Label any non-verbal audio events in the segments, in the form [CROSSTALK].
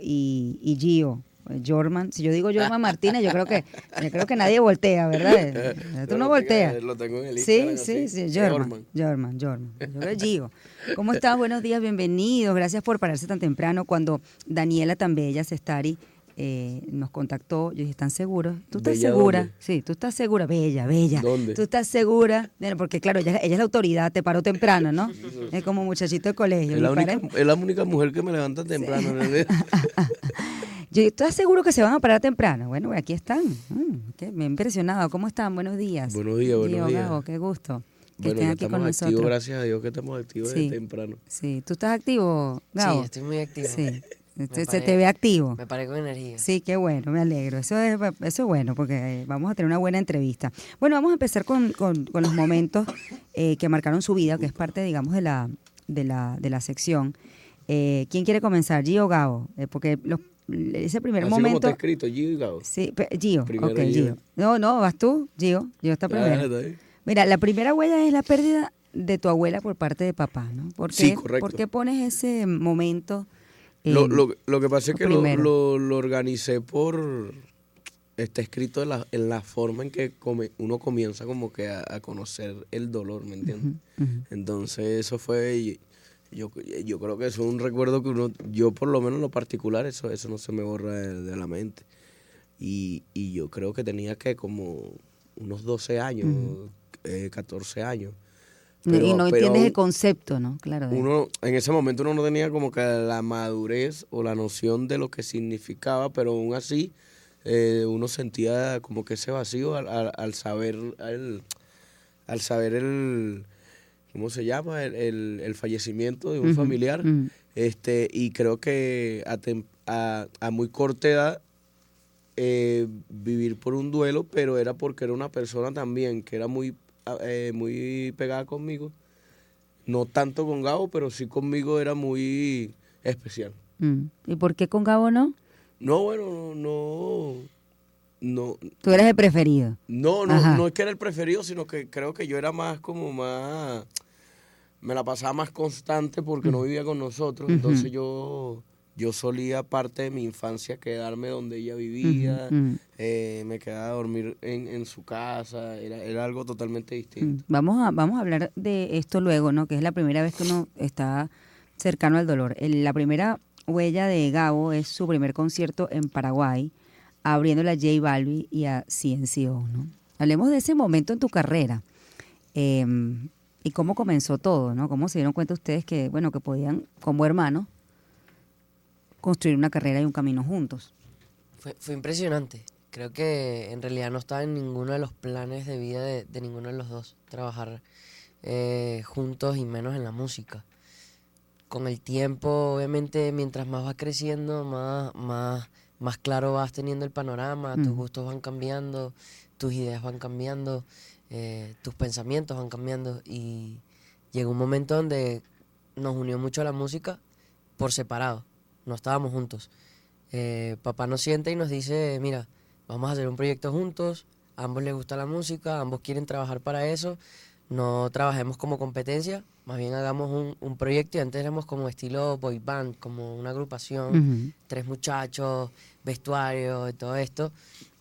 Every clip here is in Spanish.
Y, y Gio. Jorman, si yo digo Jorman Martínez, yo creo que yo creo que nadie voltea, ¿verdad? [LAUGHS] Tú no volteas. Lo tengo en el Sí, sí, sí, Jorman. Jorman, Jorman. Yo creo Gio. [LAUGHS] ¿Cómo estás? Buenos días, bienvenidos. Gracias por pararse tan temprano. Cuando Daniela tan bella, Sestari, eh, nos contactó, yo dije, ¿están seguros? ¿Tú estás ¿Bella segura? dónde? Sí, tú estás segura, bella, bella. ¿Dónde? ¿Tú estás segura? Bueno, porque claro, ella, ella es la autoridad, te paró temprano, ¿no? Es como muchachito de colegio. Es la, única, es la única mujer que me levanta temprano. ¿no? [LAUGHS] Yo, ¿Estás seguro que se van a parar temprano? Bueno, aquí están. Mm, qué- me he impresionado. ¿Cómo están? Buenos días. Buenos días, buenos Gio, días. Gabo, qué gusto que bueno, estén aquí con nosotros. activos, gracias a Dios que estamos activos Sí. desde temprano. Sí, ¿tú estás activo, Gabo? Sí, estoy muy activo. Sí. Se te ve activo. Me paré con energía. Sí, qué bueno, me alegro. Eso es, eso es bueno porque eh, vamos a tener una buena entrevista. Bueno, vamos a empezar con, con- con los momentos eh, que marcaron su vida, que es parte, digamos, de la, de la, de la sección. Eh, ¿Quién quiere comenzar, Gio o Gabo? Eh, porque los, ese primer Así como momento... está escrito, Gio y Gabo. Sí, Gio, Primero ok, Gio. Gio. No, no, vas tú, Gio. Gio está primero. Mira, la primera huella es la pérdida de tu abuela por parte de papá, ¿no? ¿Por qué, Sí, correcto. ¿por qué pones ese momento? Eh, Lo, lo, lo que pasa es lo que lo, lo, lo organicé por... Está escrito en la, en la forma en que come- uno comienza como que a, a conocer el dolor, ¿me entiendes? Entonces eso fue... y Yo, yo creo que eso es un recuerdo que uno... Yo por lo menos en lo particular, eso, eso no se me borra de, de la mente. Y, y yo creo que tenía que como unos 12 años, eh, 14 años. Y no entiendes el concepto, ¿no? Claro. uno en ese momento uno no tenía como que la madurez o la noción de lo que significaba, pero aún así eh, uno sentía como que ese vacío al, al- al saber al, al saber el ¿cómo se llama? el, el- el fallecimiento de un familiar. Este, y creo que a, tem- a, a muy corta edad eh, vivir por un duelo, pero era porque era una persona también que era muy, eh, muy pegada conmigo. No tanto con Gabo, pero sí conmigo era muy especial. Mm. ¿Y por qué con Gabo no? No, bueno, no, no, Tú eres el preferido. no, Ajá. no, no es que era el preferido, sino que creo que yo era más como más, me la pasaba más constante porque no vivía con nosotros, entonces yo, yo solía parte de mi infancia quedarme donde ella vivía, ujú. eh, me quedaba a dormir en, en su casa, era, era algo totalmente distinto. Mm. Vamos a, vamos a hablar de esto luego, ¿no? Que es la primera vez que uno está cercano al dolor. El- la primera huella de Gabo es su primer concierto en Paraguay, abriéndole a J Balbi y a CNCO, ¿no? Hablemos de ese momento en tu carrera. eh, y cómo comenzó todo, ¿no? Cómo se dieron cuenta ustedes que, bueno, que podían, como hermanos, construir una carrera y un camino juntos. Fue, fue impresionante. Creo que en realidad no estaba en ninguno de los planes de vida de, de ninguno de los dos trabajar eh, juntos y menos en la música. Con el tiempo, obviamente, mientras más vas creciendo, más, más, más claro vas teniendo el panorama, tus Mm. gustos van cambiando, tus ideas van cambiando, eh, tus pensamientos van cambiando y llegó un momento donde nos unió mucho la música por separado, no estábamos juntos. Eh, papá nos sienta y nos dice, mira, vamos a hacer un proyecto juntos, a ambos les gusta la música, ambos quieren trabajar para eso, no trabajemos como competencia, más bien hagamos un, un proyecto y antes éramos como estilo boy band, como una agrupación, tres muchachos, vestuario y todo esto.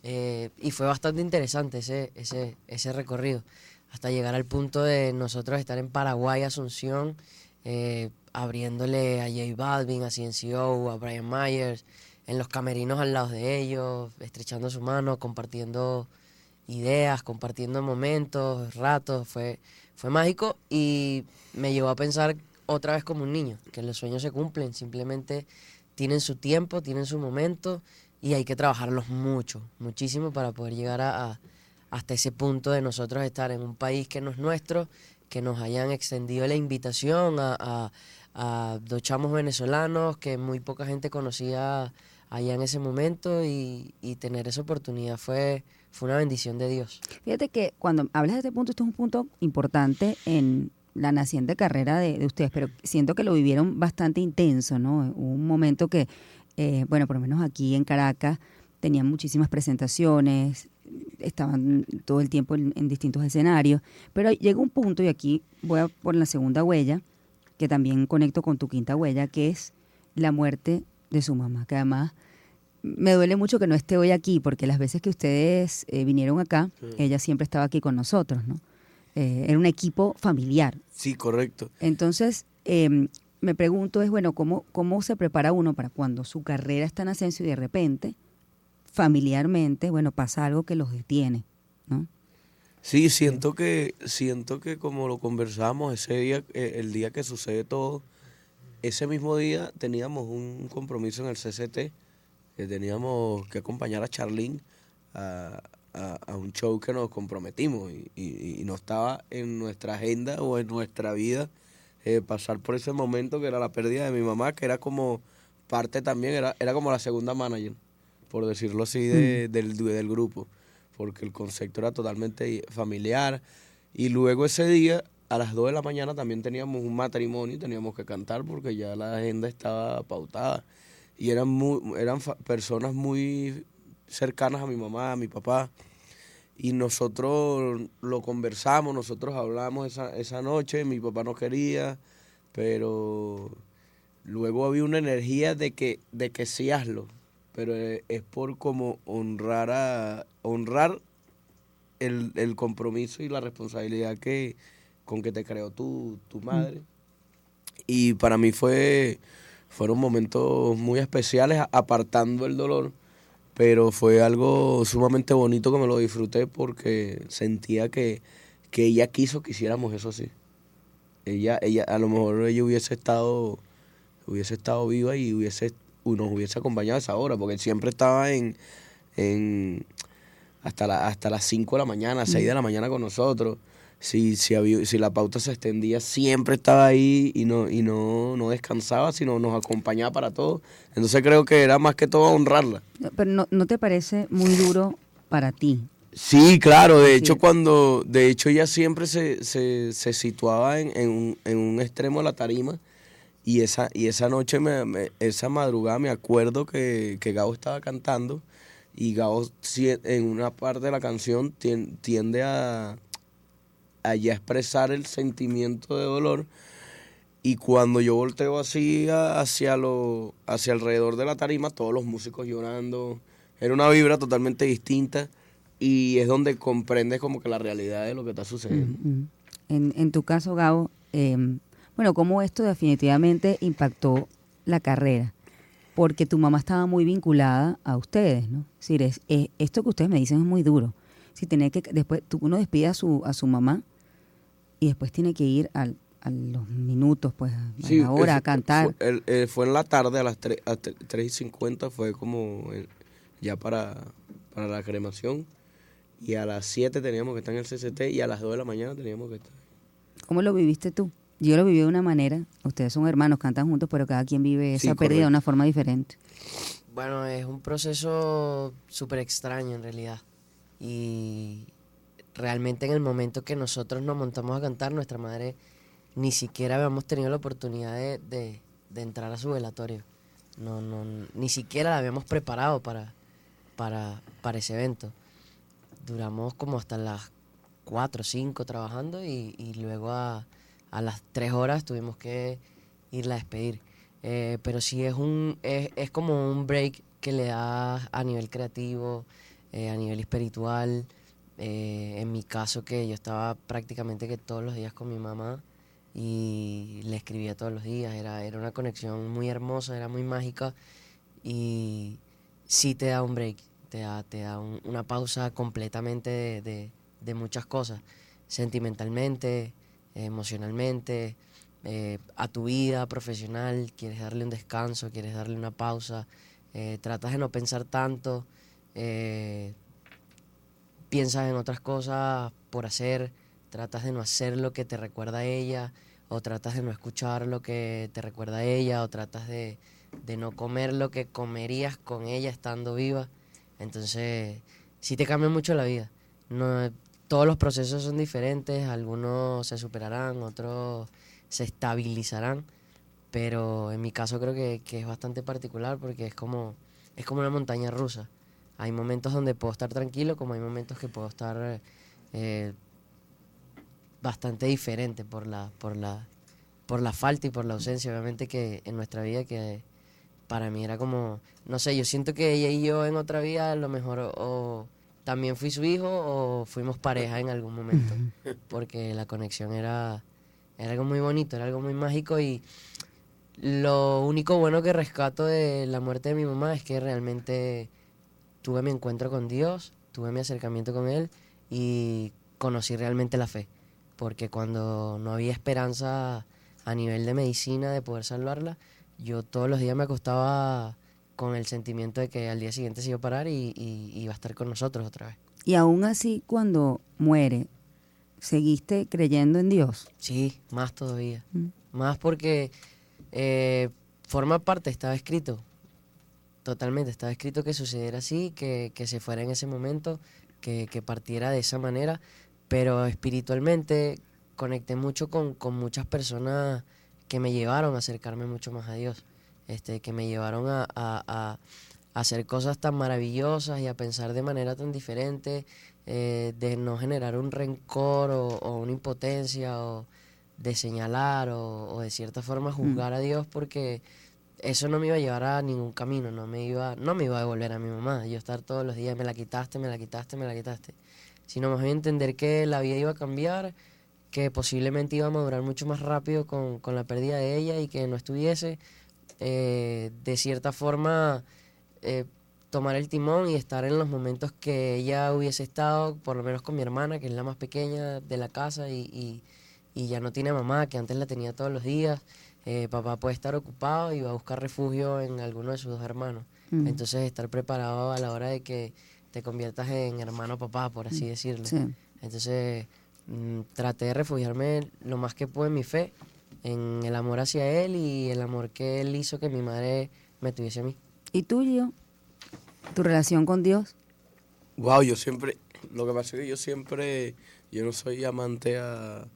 eh, y fue bastante interesante ese, ese, ese recorrido, hasta llegar al punto de nosotros estar en Paraguay, Asunción, eh, abriéndole a J Balvin, a CNCO, a Brian Myers, en los camerinos al lado de ellos, estrechando su mano, compartiendo ideas, compartiendo momentos, ratos, fue, fue mágico y me llevó a pensar otra vez como un niño, que los sueños se cumplen, simplemente tienen su tiempo, tienen su momento y hay que trabajarlos mucho, muchísimo para poder llegar a, hasta ese punto de nosotros estar en un país que no es nuestro, que nos hayan extendido la invitación a, a dos chamos venezolanos que muy poca gente conocía allá en ese momento y, y tener esa oportunidad fue, fue una bendición de Dios. Fíjate que cuando hablas de este punto, esto es un punto importante en la naciente carrera de, de ustedes, pero siento que lo vivieron bastante intenso, ¿no? Un momento que, eh, bueno, por lo menos aquí en Caracas, tenían muchísimas presentaciones, estaban todo el tiempo en, en distintos escenarios, pero llega un punto, y aquí voy a por la segunda huella, que también conecto con tu quinta huella, que es la muerte de su mamá, que además me duele mucho que no esté hoy aquí, porque las veces que ustedes eh, vinieron acá, ella siempre estaba aquí con nosotros, ¿no? Eh, era un equipo familiar. Sí, correcto. Entonces, em, me pregunto es, bueno, ¿cómo, ¿cómo se prepara uno para cuando su carrera está en ascenso y de repente, familiarmente, bueno, pasa algo que los detiene, ¿no? Sí, siento que, siento que como lo conversamos ese día, eh, el día que sucede todo, ese mismo día teníamos un compromiso en el CCT, que teníamos que acompañar a Charlene a, un show que nos comprometimos y, no estaba en nuestra agenda o en nuestra vida eh, pasar por ese momento que era la pérdida de mi mamá, que era como parte también, era, era como la segunda manager, por decirlo así, de, mm. del, del grupo porque el concepto era totalmente familiar. Y luego ese día, a las 2 de la mañana, también teníamos un matrimonio y teníamos que cantar porque ya la agenda estaba pautada. Y eran, muy, eran personas muy cercanas a mi mamá, a mi papá. Y nosotros lo conversamos, nosotros hablamos esa, esa noche, mi papá no quería, pero luego había una energía de que, de que sí hazlo pero eh, es por como honrar a honrar el, compromiso y la responsabilidad que con que te creó tu, tu madre. Y para mí fue fueron momentos muy especiales apartando el dolor, pero fue algo sumamente bonito que me lo disfruté porque sentía que, que ella quiso que hiciéramos eso así. Ella, ella, a lo mejor ella hubiese estado, hubiese estado viva y hubiese nos hubiese acompañado a esa hora, porque siempre estaba en hasta, la, hasta las 5 de la mañana, 6 de la mañana con nosotros. Si, si, había, si la pauta se extendía, siempre estaba ahí y no, y no, no descansaba, sino nos acompañaba para todo. Entonces creo que era más que todo honrarla. Pero no, no te parece muy duro para ti. Sí, claro, de hecho cuando, de hecho ella siempre se, se, se situaba en, en, un, en un extremo de la tarima y esa, y esa noche, me, esa madrugada, me acuerdo que, que Gabo estaba cantando y Gabo en una parte de la canción tiende a, a ya expresar el sentimiento de dolor. Y cuando yo volteo así hacia, lo, hacia alrededor de la tarima, todos los músicos llorando. Era una vibra totalmente distinta y es donde comprendes como que la realidad de lo que está sucediendo. en, en, tu caso, Gabo, eh, bueno, cómo esto definitivamente impactó la carrera, porque tu mamá estaba muy vinculada a ustedes, ¿no? Es decir, es, esto que ustedes me dicen es muy duro. Si tiene que después uno despide a su a su mamá y después tiene que ir al, a los minutos, pues, a la hora a cantar. Fue, eh, fue, en la tarde a las 3, a 3 y 50, fue como ya para, para la cremación. Y a las 7 teníamos que estar en el CCT y a las 2 de la mañana teníamos que estar. ¿Cómo lo viviste tú? Yo lo viví de una manera, ustedes son hermanos, cantan juntos, pero cada quien vive esa pérdida de una forma diferente. Bueno, es un proceso súper extraño en realidad. Y realmente en el momento que nosotros nos montamos a cantar, nuestra madre ni siquiera habíamos tenido la oportunidad de, entrar a su velatorio. No, no, ni siquiera la habíamos preparado para, para, para ese evento. Duramos como hasta las 4 o 5 trabajando y, y luego a a las tres horas tuvimos que irla a despedir. Eh, pero sí es, un, es, como un break que le da a nivel creativo, eh, a nivel espiritual. Eh, en mi caso que yo estaba prácticamente que todos los días con mi mamá y le escribía todos los días, era, era una conexión muy hermosa, era muy mágica y sí te da un break, te da, te da una pausa completamente de, de muchas cosas, sentimentalmente, emocionalmente, eh, a tu vida profesional, quieres darle un descanso, quieres darle una pausa, eh, tratas de no pensar tanto, eh, piensas en otras cosas por hacer, tratas de no hacer lo que te recuerda a ella, o tratas de no escuchar lo que te recuerda a ella, o tratas de, de no comer lo que comerías con ella estando viva. Entonces, sí te cambia mucho la vida. No, todos los procesos son diferentes, algunos se superarán, otros se estabilizarán, pero en mi caso creo que, es bastante particular porque es como, es como una montaña rusa. Hay momentos donde puedo estar tranquilo, como hay momentos que puedo estar eh, bastante diferente por la, por, la, por la falta y por la ausencia, obviamente, que en nuestra vida que, para mí era como, no sé, yo siento que ella y yo en otra vida a lo mejor o, también fui su hijo o fuimos pareja en algún momento, [LAUGHS] porque la conexión era, era algo muy bonito, era algo muy mágico y lo único bueno que rescato de la muerte de mi mamá es que realmente tuve mi encuentro con Dios, tuve mi acercamiento con Él y conocí realmente la fe, porque cuando no había esperanza a nivel de medicina de poder salvarla, yo todos los días me acostaba con el sentimiento de que al día siguiente se iba a parar y, iba a estar con nosotros otra vez. Y aún así, cuando muere, ¿seguiste creyendo en Dios? Sí, más todavía. Mm. Más porque eh, forma parte, estaba escrito. Totalmente, estaba escrito que sucediera así, que, se fuera en ese momento, que, que, partiera de esa manera. Pero espiritualmente conecté mucho con, con muchas personas que me llevaron a acercarme mucho más a Dios, este, que me llevaron a, a, hacer cosas tan maravillosas y a pensar de manera tan diferente, eh, de no generar un rencor o, una impotencia o de señalar o, de cierta forma mm. juzgar a Dios porque eso no me iba a llevar a ningún camino, no me iba, no me iba a devolver a mi mamá, yo estar todos los días, me la quitaste, me la quitaste, me la quitaste, sino más bien entender que la vida iba a cambiar que posiblemente iba a madurar mucho más rápido con, la pérdida de ella y que no estuviese, eh, de cierta forma, eh, tomar el timón y estar en los momentos que ella hubiese estado, por lo menos con mi hermana, que es la más pequeña de la casa y, ya no tiene mamá, que antes la tenía todos los días. Eh, papá puede estar ocupado y va a buscar refugio en alguno de sus dos hermanos. Mm. Entonces estar preparado a la hora de que te conviertas en hermano papá, por así decirlo. Entonces Mm, traté de refugiarme lo más que pude en mi fe, en el amor hacia él y el amor que él hizo que mi madre me tuviese a mí. ¿Y tú, yo? ¿Tu relación con Dios? Wow, yo siempre, lo que pasa es que yo siempre, yo no soy amante a...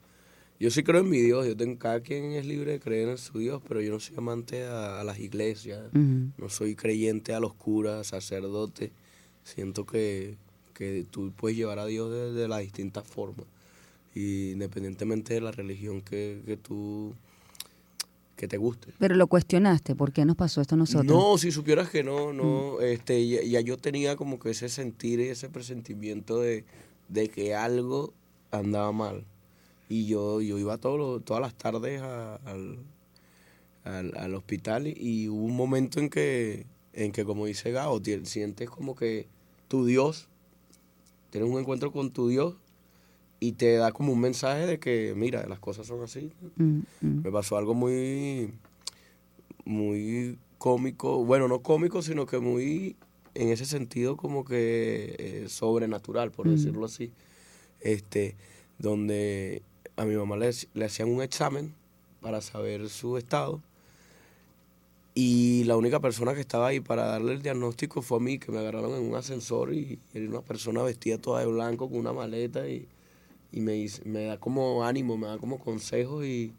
Yo sí creo en mi Dios, yo tengo, cada quien es libre de creer en su Dios, pero yo no soy amante a, las iglesias, no soy creyente a los curas, sacerdotes. Siento que, que tú puedes llevar a Dios de, de las distintas formas independientemente de la religión que, que tú que te guste. Pero lo cuestionaste, ¿por qué nos pasó esto a nosotros? No, si supieras que no, no, mm. este, ya, yo tenía como que ese sentir y ese presentimiento de, que algo andaba mal. Y yo, yo iba todo, todas las tardes al, al, hospital y, hubo un momento en que, en que como dice Gao, sientes como que tu Dios, tienes un encuentro con tu Dios y te da como un mensaje de que, mira, las cosas son así. Mm, mm. Me pasó algo muy, muy cómico, bueno, no cómico, sino que muy, en ese sentido, como que eh, sobrenatural, por mm. decirlo así. Este, donde a mi mamá le, le hacían un examen para saber su estado. Y la única persona que estaba ahí para darle el diagnóstico fue a mí, que me agarraron en un ascensor y era una persona vestida toda de blanco con una maleta y y me, me da como ánimo, me da como consejo y,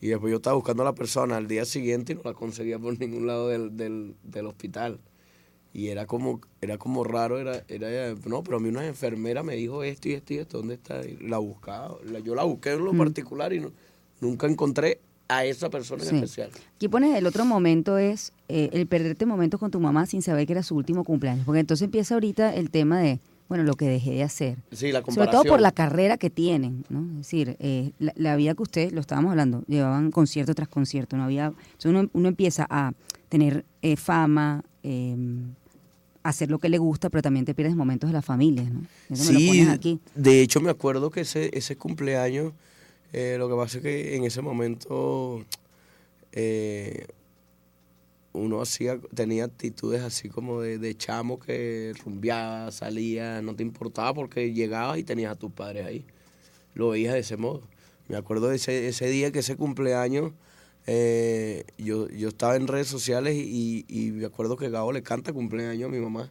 y después yo estaba buscando a la persona al día siguiente y no la conseguía por [LAUGHS] ningún lado del, del, del hospital. Y era como, era como raro, era, era, no, pero a mí una enfermera me dijo esto y esto y esto, ¿dónde está? la buscaba, yo la busqué en lo mm. particular y no, nunca encontré a esa persona en especial. Aquí pones el otro momento es eh, el perderte momentos con tu mamá sin saber que era su último cumpleaños, porque entonces empieza ahorita el tema de bueno, lo que dejé de hacer. Sí, la Sobre todo por la carrera que tienen, ¿no? Es decir, eh, la, vida que ustedes, lo estábamos hablando, llevaban concierto tras concierto, no había... Entonces uno, empieza a tener eh, fama, eh, hacer lo que le gusta, pero también te pierdes momentos de la familia, ¿no? sí, aquí. de hecho me acuerdo que ese, ese cumpleaños, lo que pasa es que en ese momento uno hacía, tenía actitudes así como de, chamo que rumbeaba, salía, no te importaba porque llegabas y tenías a tus padres ahí. Lo veías de ese modo. Me acuerdo de ese, ese día que ese cumpleaños, eh, yo, yo estaba en redes sociales y, me acuerdo que Gabo le canta cumpleaños a mi mamá.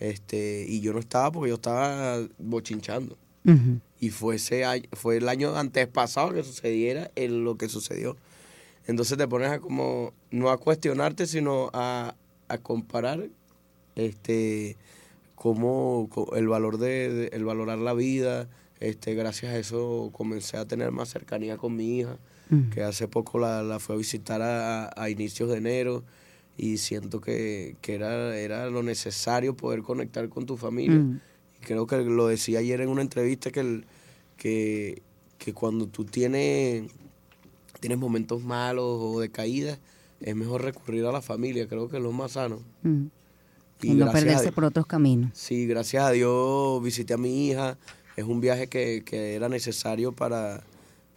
Este, y yo no estaba porque yo estaba bochinchando. Y fue, ese fue el año antes pasado que sucediera lo que sucedió. Entonces te pones a como, no a cuestionarte, sino a, comparar este cómo el valor de, el valorar la vida. Este, gracias a eso comencé a tener más cercanía con mi hija, mm. que hace poco la, la fue a visitar a, inicios de enero. y siento que, que era, era lo necesario poder conectar con tu familia. Mm. Y creo que lo decía ayer en una entrevista que, el- que, que cuando tú tienes, tienes momentos malos o de caída, es mejor recurrir a la familia, creo que es lo más sano. Mm. Y Y no perderse Dios- por otros caminos. Sí, gracias a Dios visité a mi hija. Es un viaje que, que era necesario para,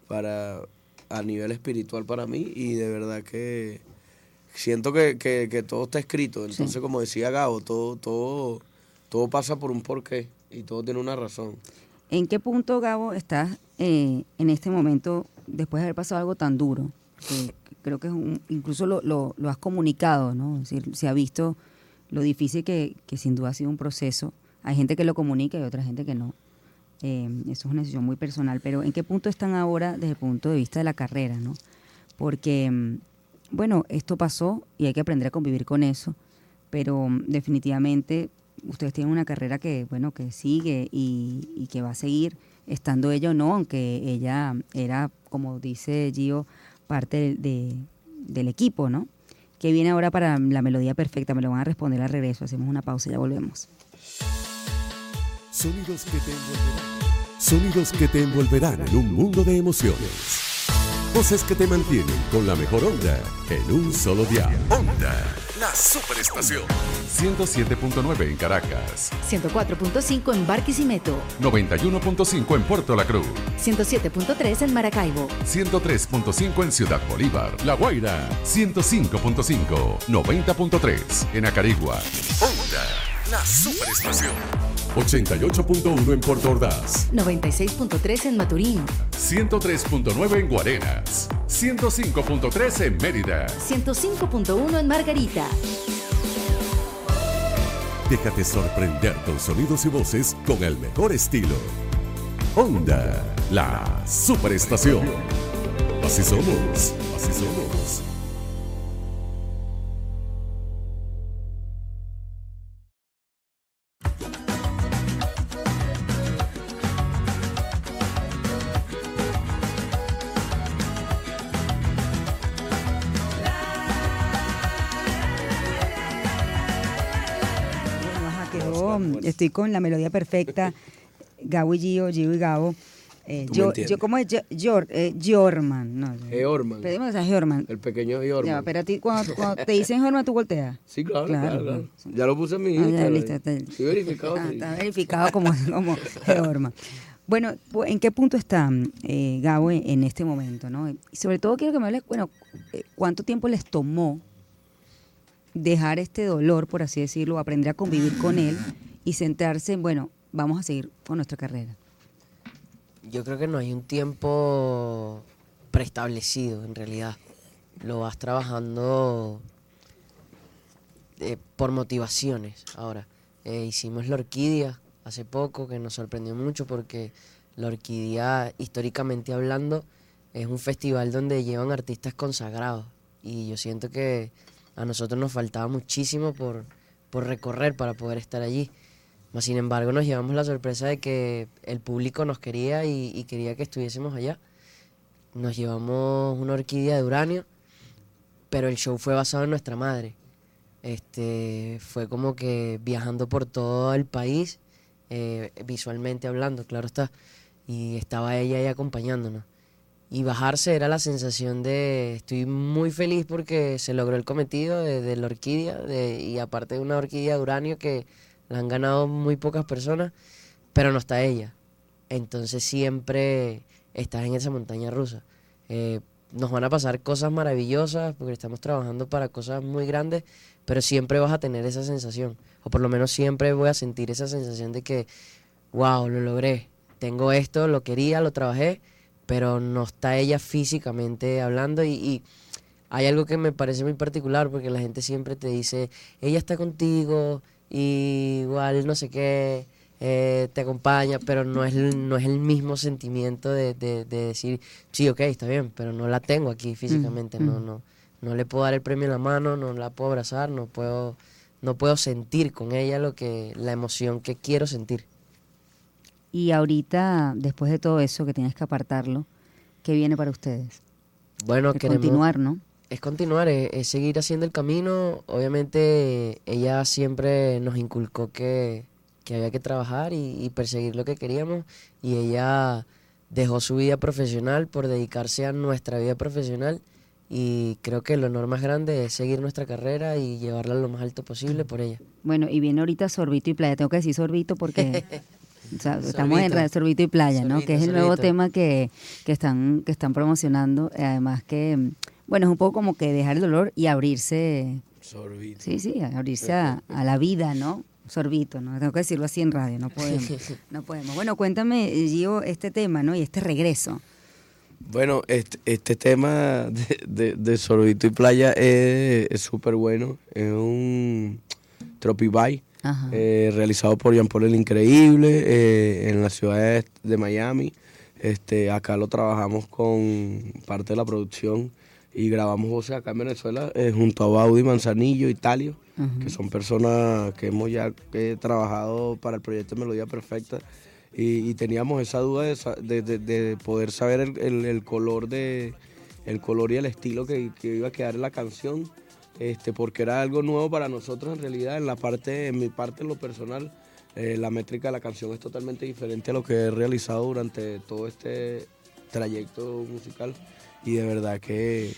para a nivel espiritual para mí y de verdad que siento que, que- que todo está escrito. Entonces, como decía Gabo, todo, todo, todo pasa por un porqué y todo tiene una razón. ¿En qué punto, Gabo, estás eh, en este momento después de haber pasado algo tan duro? Creo que es incluso lo, has comunicado, ¿no? Es se ha visto lo difícil que, que sin duda ha sido un proceso. Hay gente que lo comunica y otra gente que no. Eh, eso es una decisión muy personal. Pero ¿en qué punto están ahora desde el punto de vista de la carrera, no? Porque, mm, bueno, esto pasó y hay que aprender a convivir con eso. Pero mm, definitivamente ustedes tienen una carrera que, bueno, que sigue y, que va a seguir estando ella o no, aunque ella era, como dice Gio, parte de- de- del equipo, ¿no? Que viene ahora para la melodía perfecta, me lo van a responder al regreso, hacemos una pausa y ya volvemos. Sonidos que te envolverán. Sonidos que te envolverán en un mundo de emociones. Voces que te mantienen con la mejor onda en un solo día. Onda, la superestación. 107.9 en Caracas, 104.5 en Barquisimeto, 91.5 en Puerto La Cruz, 107.3 en Maracaibo, 103.5 en Ciudad Bolívar, La Guaira, 105.5, 90.3 en Acarigua. Onda, la superestación. 88.1 en Puerto Ordaz, 96.3 en Maturín, 103.9 en Guarenas, 105.3 en Mérida. 105.1 en Margarita. Déjate sorprender con sonidos y voces con el mejor estilo. Onda, la superestación. Así somos, así somos. Estoy con la melodía perfecta, [LAUGHS] Gabo y Gio, Gio y Gabo. Eh, yo, yo, ¿Cómo es? Jor, eh, Jorman. No, Georman. Pedimos a Jorman. El pequeño Ya, Georman. pero a ti, cuando, cuando te dicen Jorman, tú volteas. Sí, claro, Claro, claro, claro. claro. Ya lo puse en mi Ah, ya, listo, está- Sí, verificado. Ah, está verificado como, como Jorman. Bueno, pu- ¿en qué punto está eh, Gabo en, en este momento? ¿no? Y sobre todo quiero que me hables, bueno, eh, ¿cuánto tiempo les tomó dejar este dolor, por así decirlo, aprender a convivir con él y centrarse en, bueno, vamos a seguir con nuestra carrera? Yo creo que no hay un tiempo preestablecido en realidad. Lo vas trabajando eh, por motivaciones. Ahora, eh, hicimos la orquídea hace poco, que nos sorprendió mucho porque la orquídea, históricamente hablando, es un festival donde llevan artistas consagrados. Y yo siento que a nosotros nos faltaba muchísimo por, por recorrer para poder estar allí. Mas, sin embargo, nos llevamos la sorpresa de que el público nos quería y, y quería que estuviésemos allá. Nos llevamos una orquídea de uranio, pero el show fue basado en nuestra madre. Este, fue como que viajando por todo el país, eh, visualmente hablando, claro está. Y estaba ella ahí acompañándonos. Y bajarse era la sensación de estoy muy feliz porque se logró el cometido de, de la orquídea de- y aparte de una orquídea de uranio que la han ganado muy pocas personas, pero no está ella. Entonces siempre estás en esa montaña rusa. Eh, nos van a pasar cosas maravillosas porque estamos trabajando para cosas muy grandes, pero siempre vas a tener esa sensación, o por lo menos siempre voy a sentir esa sensación de que, wow, lo logré, tengo esto, lo quería, lo trabajé, pero no está ella físicamente hablando y, y hay algo que me parece muy particular porque la gente siempre te dice, ella está contigo y igual no sé qué, eh, te acompaña, pero no es, el- no es el mismo sentimiento de, de- de decir, sí, ok, está bien, pero no la tengo aquí físicamente, no, mm. no, no le puedo dar el premio en la mano, no la puedo abrazar, no puedo, no puedo sentir con ella lo que, la emoción que quiero sentir. Y ahorita, después de todo eso, que tienes que apartarlo, ¿qué viene para ustedes? Bueno, El queremos, continuar, ¿no? Es continuar, es, es seguir haciendo el camino. Obviamente ella siempre nos inculcó que, que había que trabajar y, y perseguir lo que queríamos y ella dejó su vida profesional por dedicarse a nuestra vida profesional y creo que lo honor más grande es seguir nuestra carrera y llevarla lo más alto posible por ella. Bueno, y viene ahorita Sorbito y Playa. Tengo que decir Sorbito porque [LAUGHS] o sea, estamos en Sorbito. ra- Sorbito y Playa, ¿no? Sorbito, Que es el nuevo sorbito. tema que, que están que están promocionando. Además que, bueno, es un poco como que dejar el dolor y abrirse, Sorbito. sí, sí, abrirse a, [LAUGHS] a la vida, ¿no? Sorbito, ¿no? Tengo que decirlo así en radio, no podemos. [LAUGHS] No podemos. Bueno, cuéntame, Gio, este tema, ¿no? Y este regreso. Bueno, este, este tema de, de, de Sorbito y Playa es súper bueno. Es un Tropibay eh, realizado por Jean Paul el Increíble eh, en la ciudad de, de Miami. Este, acá lo trabajamos con parte de la producción y grabamos voces acá en Venezuela eh, junto a Baudi Manzanillo y Talio, que son personas que hemos ya eh, trabajado para el proyecto Melodía Perfecta. Y, y teníamos esa duda de, sa- de- de- de poder saber el, el- el color de el color y el estilo que, que iba a quedar en la canción este porque era algo nuevo para nosotros en realidad. En la parte en mi parte en lo personal eh, la métrica de la canción es totalmente diferente a lo que he realizado durante todo este trayecto musical y de verdad que,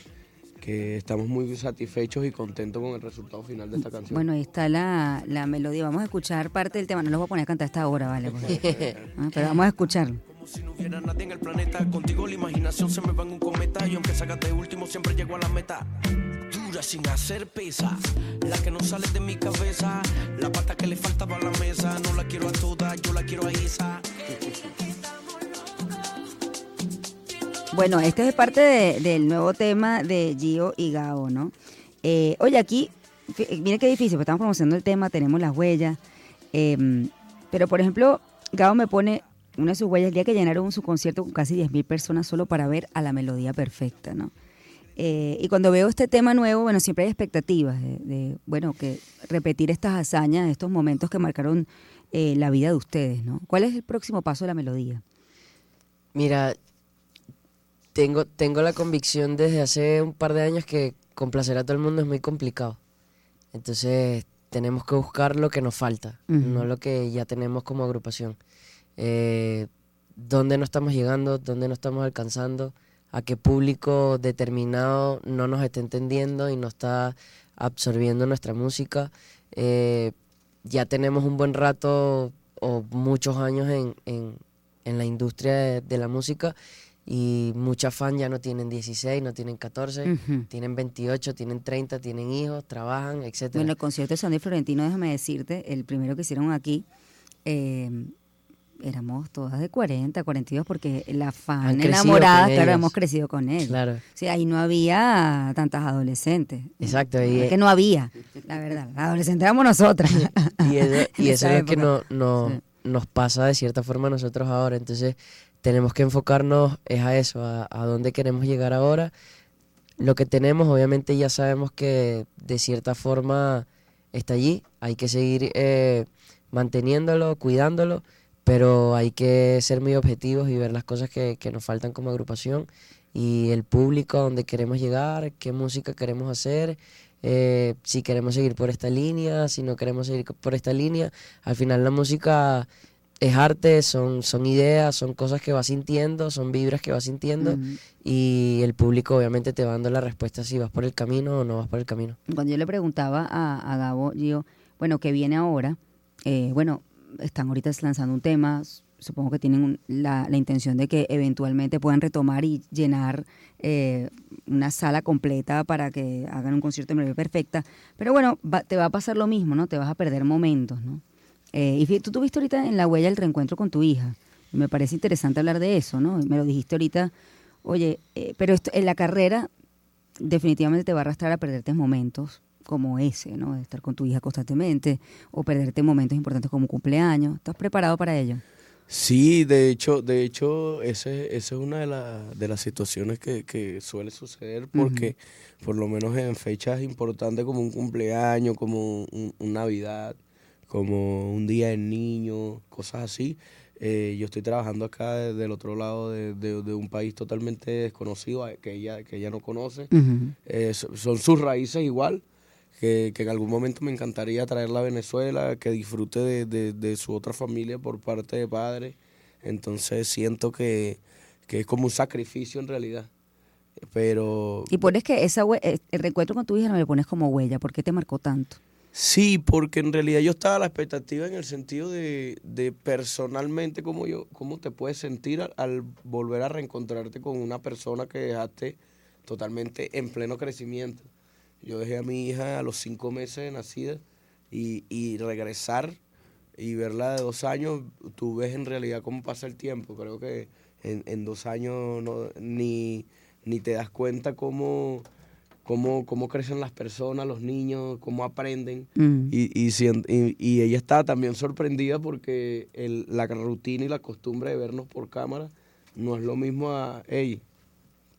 que estamos muy satisfechos y contentos con el resultado final de esta canción. Bueno, ahí está la, la melodía. Vamos a escuchar parte del tema. No los voy a poner a cantar a esta hora, ¿vale? Porque- [LAUGHS] Ah, pero vamos a escucharlo. Como si no hubiera nadie en el planeta. Contigo la imaginación se me va en un cometa. Y aunque salgas de último, siempre llego a la meta. Dura sin hacer pesas. La que no sale de mi cabeza. La pata que le faltaba a la mesa. No la quiero a toda, yo la quiero a esa. Bueno, este es parte de- del nuevo tema de Gio y Gao, ¿no? Eh, oye, aquí, mire qué difícil, porque estamos promocionando el tema, tenemos las huellas. eh, pero, por ejemplo, Gao me pone una de sus huellas el día que llenaron su concierto con casi 10.000 personas solo para ver a la melodía perfecta, ¿no? Eh, y cuando veo este tema nuevo, bueno, siempre hay expectativas de, de, bueno, que repetir estas hazañas, estos momentos que marcaron eh, la vida de ustedes, ¿no? ¿Cuál es el próximo paso de la melodía? Mira, tengo, tengo la convicción desde hace un par de años que complacer a todo el mundo es muy complicado. Entonces tenemos que buscar lo que nos falta, no lo que ya tenemos como agrupación. Eh, ¿Dónde no estamos llegando? ¿Dónde no estamos alcanzando? ¿A qué público determinado no nos está entendiendo y no está absorbiendo nuestra música? Eh, ya tenemos un buen rato o muchos años en, en- en la industria de, de la música y muchas fans ya no tienen 16, no tienen 14, Ujú. tienen 28, tienen 30, tienen hijos, trabajan, etcétera. Bueno, el concierto de Sandy Florentino, déjame decirte, el primero que hicieron aquí, eh, éramos todas de 40, 42, porque la fan Han crecido enamorada, con claro, ellas. hemos crecido con él. Claro. Sí, ahí no había tantas adolescentes. Exacto, y- Es que no había, la verdad. Las adolescentes éramos nosotras. [LAUGHS] y eso, y [LAUGHS] es lo que no, no- Sí. nos pasa de cierta forma a nosotros ahora. Entonces tenemos que enfocarnos es a eso, a, a dónde queremos llegar ahora. Lo que tenemos, obviamente ya sabemos que de cierta forma está allí. Hay que seguir eh, manteniéndolo, cuidándolo, pero hay que ser muy objetivos y ver las cosas que, que nos faltan como agrupación y el público a donde queremos llegar, qué música queremos hacer, eh, si queremos seguir por esta línea, si no queremos seguir por esta línea. Al final la música es arte, son, son ideas, son cosas que vas sintiendo, son vibras que vas sintiendo y el público obviamente te va dando la respuesta si vas por el camino o no vas por el camino. Cuando yo le preguntaba a, a Gabo, Gio, bueno, ¿qué viene ahora? Eh, bueno, están ahorita lanzando un tema, supongo que tienen un- la, la intención de que eventualmente puedan retomar y llenar eh, una sala completa para que hagan un concierto de melodía perfecta. Pero bueno, va- te va a pasar lo mismo, ¿no? Te vas a perder momentos, ¿no? Eh, y tú tuviste ahorita en la huella el reencuentro con tu hija. Me parece interesante hablar de eso, ¿no? Me lo dijiste ahorita, oye, eh, pero esto, en la carrera definitivamente te va a arrastrar a perderte momentos como ese, ¿no? De estar con tu hija constantemente o perderte momentos importantes como un cumpleaños. ¿Estás preparado para ello? Sí, de hecho, de hecho, ese, esa es una de, la- de las situaciones que, que suele suceder porque por lo menos en fechas importantes como un cumpleaños, como un, un Navidad, como un día del niño, cosas así, Eh, yo estoy trabajando acá de- del otro lado de, de- de un país totalmente desconocido eh, que ella, que ella no conoce. Eh, so- son sus raíces igual, que, que en algún momento me encantaría traerla a Venezuela, que disfrute de, de- de su otra familia por parte de padre. Entonces siento que, que es como un sacrificio en realidad. Pero Y pones que esa el recuerdo con tu hija no le pones como huella. ¿Por qué te marcó tanto? Sí, porque en realidad yo estaba a la expectativa en el sentido de, de personalmente cómo yo, cómo te puedes sentir al, al volver a reencontrarte con una persona que dejaste totalmente en pleno crecimiento. Yo dejé a mi hija a los cinco meses de nacida y, y regresar y verla de dos años, tú ves en realidad cómo pasa el tiempo. Creo que en, en dos años no, ni, ni te das cuenta cómo, cómo, cómo crecen las personas, los niños, cómo aprenden. Mm. Y, y, y- y ella estaba también sorprendida porque el- la rutina y la costumbre de vernos por cámara no es lo mismo a ella.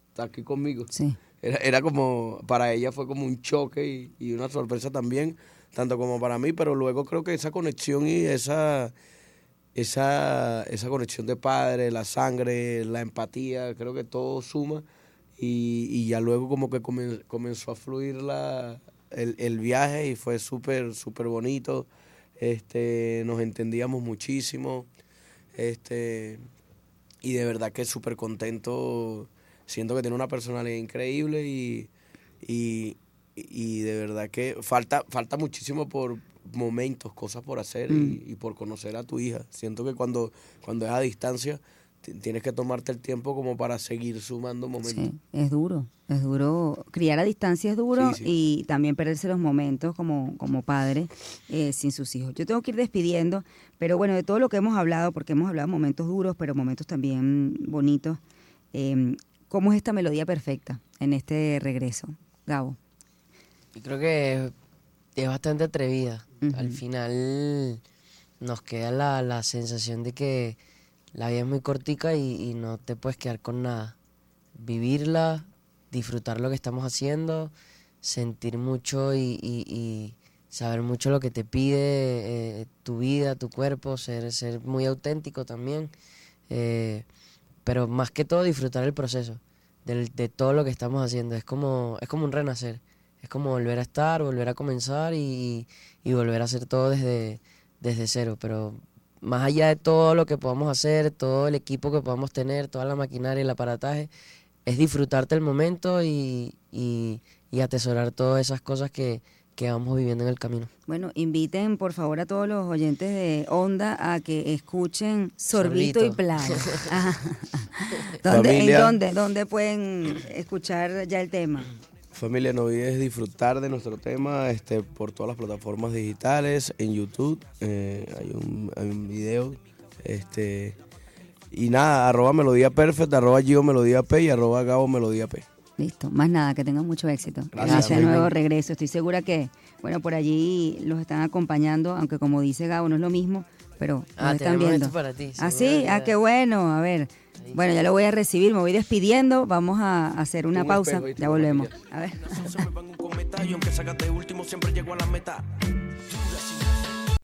Está aquí conmigo. Sí. Era, era como, para ella fue como un choque y, y una sorpresa también, tanto como para mí, pero luego creo que esa conexión y esa, esa, esa conexión de padre, la sangre, la empatía, creo que todo suma y, y ya luego como que comen- comenzó a fluir la, el, el viaje y fue súper, súper bonito, este, nos entendíamos muchísimo, este, y de verdad que súper contento, siento que tiene una personalidad increíble y, y, y de verdad que falta, falta muchísimo por momentos, cosas por hacer y, y por conocer a tu hija. Siento que cuando, cuando es a distancia tienes que tomarte el tiempo como para seguir sumando momentos. Sí, es duro, es duro. Criar a distancia es duro Sí, sí. y también perderse los momentos como, como padre eh, sin sus hijos. Yo tengo que ir despidiendo, pero bueno, de todo lo que hemos hablado, porque hemos hablado de momentos duros, pero momentos también bonitos, eh, ¿cómo es esta melodía perfecta en este regreso? Gabo. Yo creo que es bastante atrevida. Al final nos queda la, la sensación de que la vida es muy cortica y, no te puedes quedar con nada. Vivirla, disfrutar lo que estamos haciendo, sentir mucho y, saber mucho lo que te pide eh, tu vida, tu cuerpo, ser, ser muy auténtico también. Eh, pero más que todo disfrutar el proceso de todo lo que estamos haciendo. Es como, es como un renacer. Es como volver a estar, volver a comenzar y, y volver a hacer todo desde, desde cero. Pero más allá de todo lo que podamos hacer, todo el equipo que podamos tener, toda la maquinaria y el aparataje, es disfrutarte el momento y, y, y atesorar todas esas cosas que, que vamos viviendo en el camino. Bueno, inviten por favor a todos los oyentes de Onda a que escuchen Sorbito, y Sorbito. Playa. [LAUGHS] [LAUGHS] ¿Dónde, ¿En Familia. dónde? ¿Dónde pueden escuchar ya el tema? Familia, no olvides disfrutar de nuestro tema este, por todas las plataformas digitales, en YouTube, eh, hay, un, hay un video. Este, y nada, arroba melodía perfect, arroba Gio melodía P y arroba Gabo melodía P. Listo, más nada, que tengan mucho éxito. Gracias, nuevo regreso. Estoy segura que, bueno, por allí los están acompañando, aunque como dice Gabo, no es lo mismo, pero Ah, están viendo. esto para ti, Ah, sí, ah, qué bueno. A ver, bueno, ya lo voy a recibir, me voy despidiendo. Vamos a hacer una Un pausa, ya volvemos. A ver.